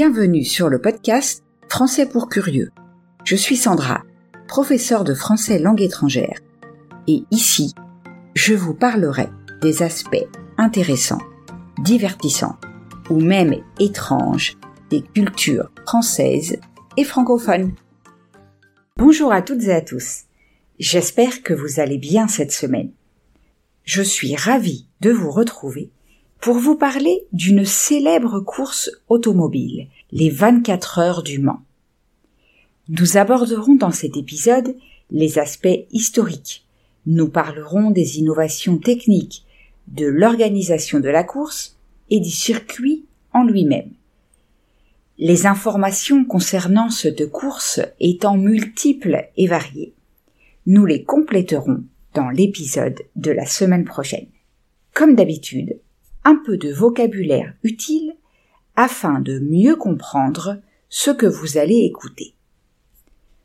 Bienvenue sur le podcast Français pour curieux. Je suis Sandra, professeure de français langue étrangère. Et ici, je vous parlerai des aspects intéressants, divertissants ou même étranges des cultures françaises et francophones. Bonjour à toutes et à tous. J'espère que vous allez bien cette semaine. Je suis ravie de vous retrouver pour vous parler d'une célèbre course automobile, les 24 heures du Mans. Nous aborderons dans cet épisode les aspects historiques. Nous parlerons des innovations techniques, de l'organisation de la course et du circuit en lui-même. Les informations concernant cette course étant multiples et variées, nous les compléterons dans l'épisode de la semaine prochaine. Comme d'habitude, un peu de vocabulaire utile afin de mieux comprendre ce que vous allez écouter.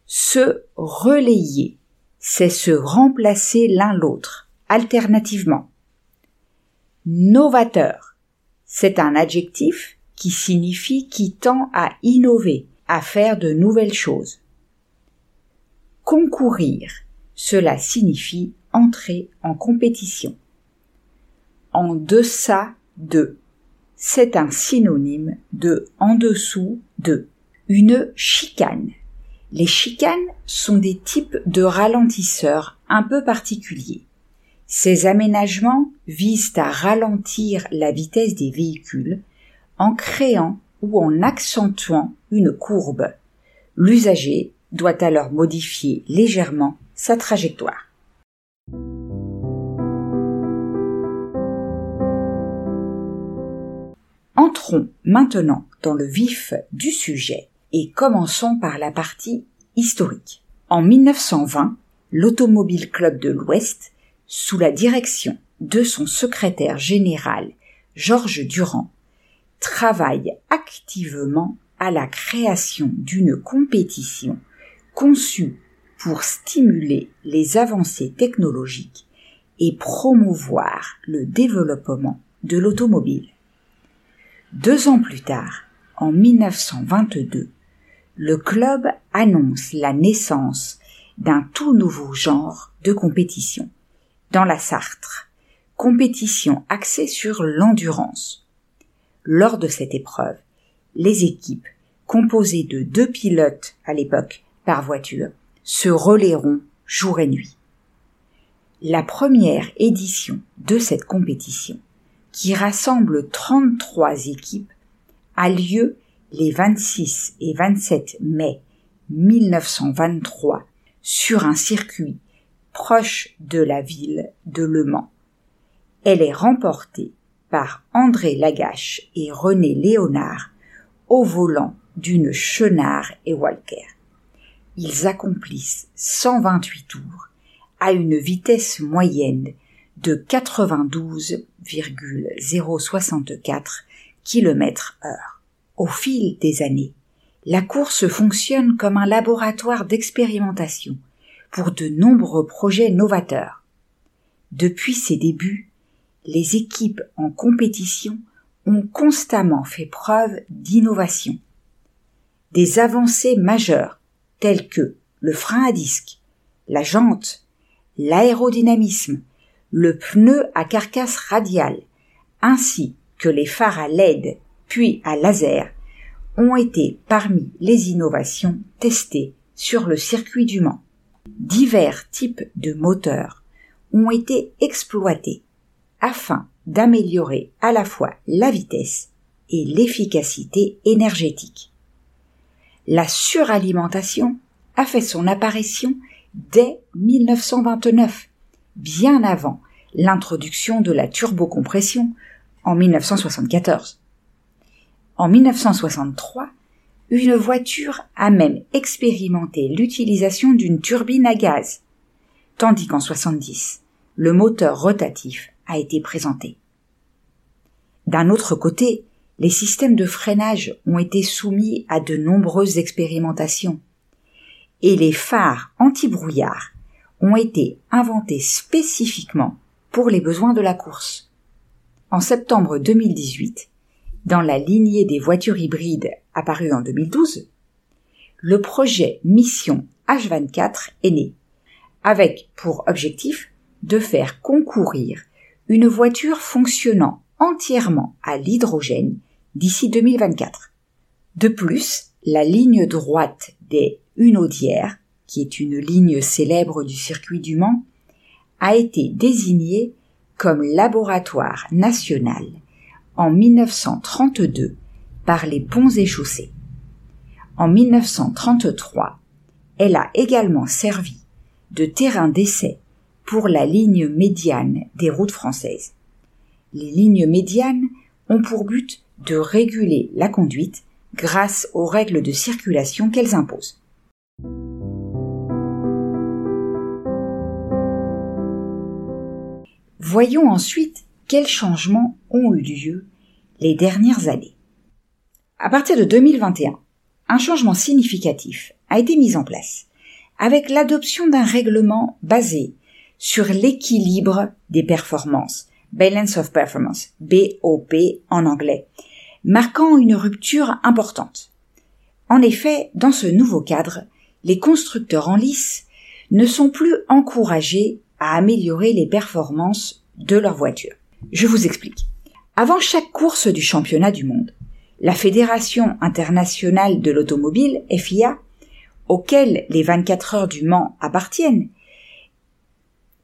Se relayer, c'est se remplacer l'un l'autre, alternativement. Novateur, c'est un adjectif qui signifie qui tend à innover, à faire de nouvelles choses. Concourir, cela signifie entrer en compétition en deçà de. C'est un synonyme de en dessous de. Une chicane. Les chicanes sont des types de ralentisseurs un peu particuliers. Ces aménagements visent à ralentir la vitesse des véhicules en créant ou en accentuant une courbe. L'usager doit alors modifier légèrement sa trajectoire. Entrons maintenant dans le vif du sujet et commençons par la partie historique. En 1920, l'Automobile Club de l'Ouest, sous la direction de son secrétaire général Georges Durand, travaille activement à la création d'une compétition conçue pour stimuler les avancées technologiques et promouvoir le développement de l'automobile. Deux ans plus tard, en 1922, le club annonce la naissance d'un tout nouveau genre de compétition dans la Sartre, compétition axée sur l'endurance. Lors de cette épreuve, les équipes, composées de deux pilotes à l'époque par voiture, se relayeront jour et nuit. La première édition de cette compétition qui rassemble 33 équipes, a lieu les 26 et 27 mai 1923 sur un circuit proche de la ville de Le Mans. Elle est remportée par André Lagache et René Léonard au volant d'une Chenard et Walker. Ils accomplissent 128 tours à une vitesse moyenne de 92,064 km heure. Au fil des années, la course fonctionne comme un laboratoire d'expérimentation pour de nombreux projets novateurs. Depuis ses débuts, les équipes en compétition ont constamment fait preuve d'innovation. Des avancées majeures telles que le frein à disque, la jante, l'aérodynamisme, le pneu à carcasse radiale, ainsi que les phares à LED puis à laser, ont été parmi les innovations testées sur le circuit du Mans. Divers types de moteurs ont été exploités afin d'améliorer à la fois la vitesse et l'efficacité énergétique. La suralimentation a fait son apparition dès 1929 bien avant l'introduction de la turbocompression en 1974. En 1963, une voiture a même expérimenté l'utilisation d'une turbine à gaz, tandis qu'en 70, le moteur rotatif a été présenté. D'un autre côté, les systèmes de freinage ont été soumis à de nombreuses expérimentations, et les phares anti-brouillard ont été inventés spécifiquement pour les besoins de la course. En septembre 2018, dans la lignée des voitures hybrides apparu en 2012, le projet Mission H24 est né, avec pour objectif de faire concourir une voiture fonctionnant entièrement à l'hydrogène d'ici 2024. De plus, la ligne droite des Hunaudières, qui est une ligne célèbre du circuit du Mans, a été désignée comme laboratoire national en 1932 par les ponts et chaussées. En 1933, elle a également servi de terrain d'essai pour la ligne médiane des routes françaises. Les lignes médianes ont pour but de réguler la conduite grâce aux règles de circulation qu'elles imposent. Voyons ensuite quels changements ont eu lieu les dernières années. À partir de 2021, un changement significatif a été mis en place avec l'adoption d'un règlement basé sur l'équilibre des performances, Balance of Performance, BOP en anglais, marquant une rupture importante. En effet, dans ce nouveau cadre, les constructeurs en lice ne sont plus encouragés à améliorer les performances de leur voiture. Je vous explique. Avant chaque course du championnat du monde, la Fédération internationale de l'automobile, FIA, auquel les 24 heures du Mans appartiennent,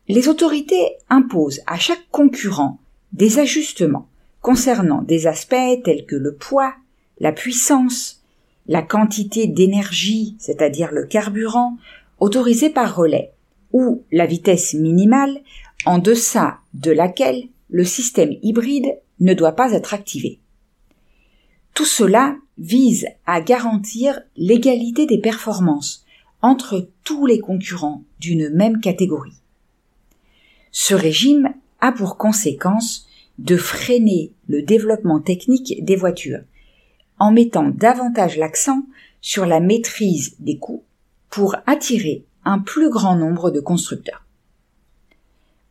les autorités imposent à chaque concurrent des ajustements concernant des aspects tels que le poids, la puissance, la quantité d'énergie, c'est-à-dire le carburant, autorisé par relais, ou la vitesse minimale en deçà de laquelle le système hybride ne doit pas être activé. Tout cela vise à garantir l'égalité des performances entre tous les concurrents d'une même catégorie. Ce régime a pour conséquence de freiner le développement technique des voitures, en mettant davantage l'accent sur la maîtrise des coûts pour attirer un plus grand nombre de constructeurs.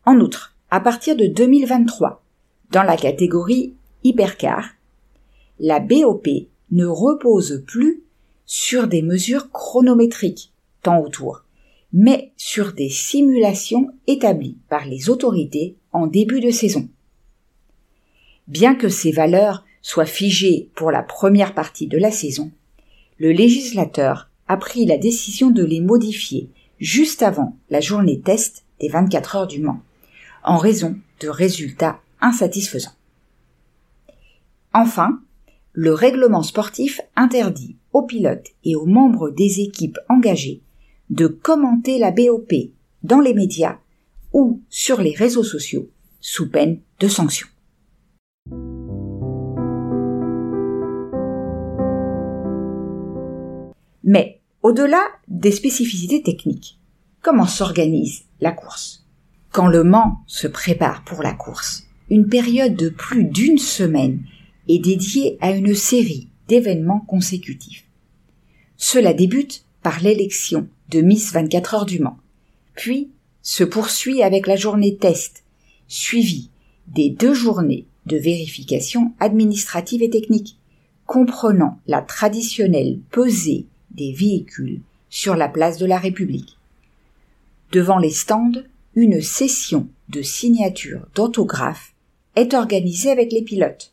En outre, à partir de 2023, dans la catégorie hypercar, la BOP ne repose plus sur des mesures chronométriques, temps autour, mais sur des simulations établies par les autorités en début de saison. Bien que ces valeurs soient figées pour la première partie de la saison, le législateur a pris la décision de les modifier juste avant la journée test des 24 heures du Mans, en raison de résultats insatisfaisants. Enfin, le règlement sportif interdit aux pilotes et aux membres des équipes engagées de commenter la BOP dans les médias ou sur les réseaux sociaux sous peine de sanctions. Mais au-delà des spécificités techniques, comment s'organise la course? Quand le Mans se prépare pour la course, une période de plus d'une semaine est dédiée à une série d'événements consécutifs. Cela débute par l'élection de Miss 24 heures du Mans, puis se poursuit avec la journée test, suivie des deux journées de vérification administrative et technique, comprenant la traditionnelle pesée des véhicules sur la place de la République. Devant les stands, une session de signature d'autographes est organisée avec les pilotes,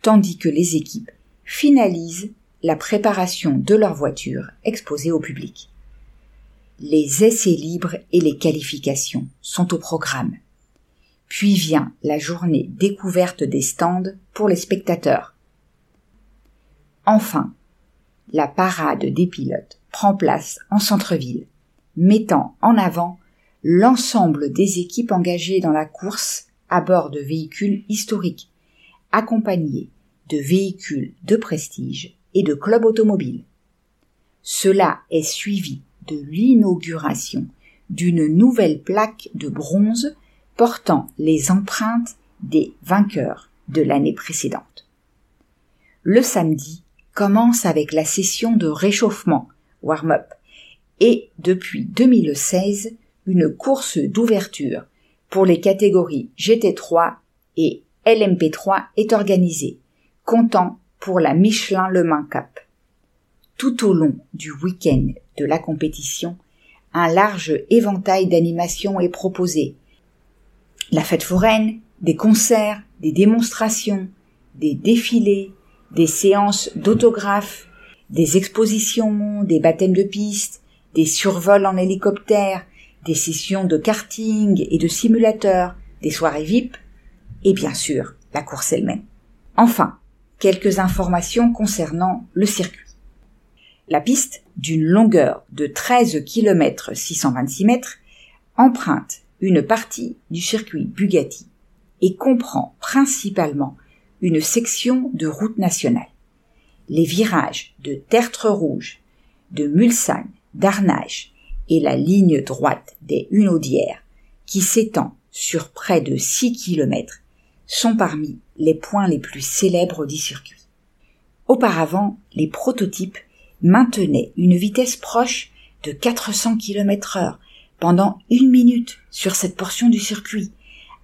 tandis que les équipes finalisent la préparation de leur voiture exposée au public. Les essais libres et les qualifications sont au programme. Puis vient la journée découverte des stands pour les spectateurs. Enfin, la parade des pilotes prend place en centre-ville, mettant en avant l'ensemble des équipes engagées dans la course à bord de véhicules historiques, accompagnés de véhicules de prestige et de clubs automobiles. Cela est suivi de l'inauguration d'une nouvelle plaque de bronze portant les empreintes des vainqueurs de l'année précédente. Le samedi commence avec la session de réchauffement, warm-up, et depuis 2016, une course d'ouverture pour les catégories GT3 et LMP3 est organisée, comptant pour la Michelin Le Mans Cup, Tout au long du week-end de la compétition, un large éventail d'animations est proposé. La fête foraine, des concerts, des démonstrations, des défilés, des séances d'autographes, des expositions, des baptêmes de piste, des survols en hélicoptère, des sessions de karting et de simulateurs, des soirées VIP, et bien sûr la course elle-même. Enfin, quelques informations concernant le circuit. La piste, d'une longueur de 13 km 626 mètres, emprunte une partie du circuit Bugatti et comprend principalement une section de route nationale. Les virages de Tertre Rouge, de Mulsanne, d'Arnage et la ligne droite des Hunaudières, qui s'étend sur près de 6 km, sont parmi les points les plus célèbres du circuit. Auparavant, les prototypes maintenaient une vitesse proche de 400 km heure pendant une minute sur cette portion du circuit,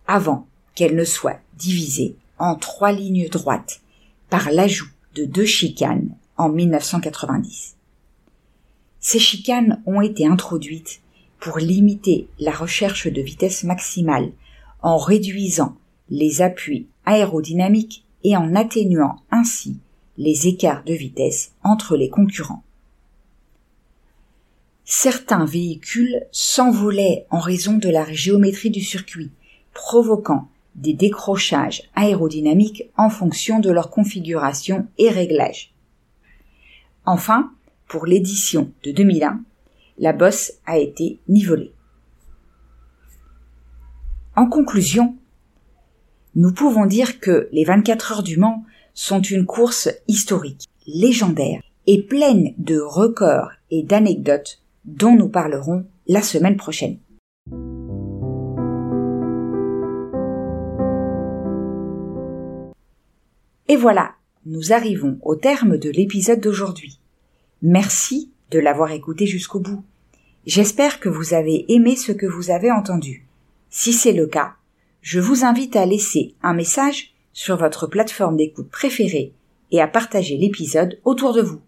avant qu'elle ne soit divisée en trois lignes droites par l'ajout de deux chicanes en 1990. Ces chicanes ont été introduites pour limiter la recherche de vitesse maximale en réduisant les appuis aérodynamiques et en atténuant ainsi les écarts de vitesse entre les concurrents. Certains véhicules s'envolaient en raison de la géométrie du circuit, provoquant des décrochages aérodynamiques en fonction de leur configuration et réglage. Enfin, pour l'édition de 2001, la bosse a été nivelée. En conclusion, nous pouvons dire que les 24 heures du Mans sont une course historique, légendaire et pleine de records et d'anecdotes dont nous parlerons la semaine prochaine. Et voilà, nous arrivons au terme de l'épisode d'aujourd'hui. Merci de l'avoir écouté jusqu'au bout. J'espère que vous avez aimé ce que vous avez entendu. Si c'est le cas, je vous invite à laisser un message sur votre plateforme d'écoute préférée et à partager l'épisode autour de vous.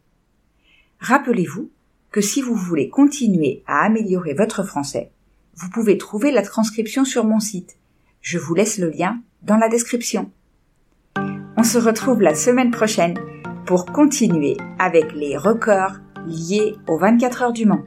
Rappelez-vous que si vous voulez continuer à améliorer votre français, vous pouvez trouver la transcription sur mon site. Je vous laisse le lien dans la description. On se retrouve la semaine prochaine pour continuer avec les records liés aux 24 heures du Mans.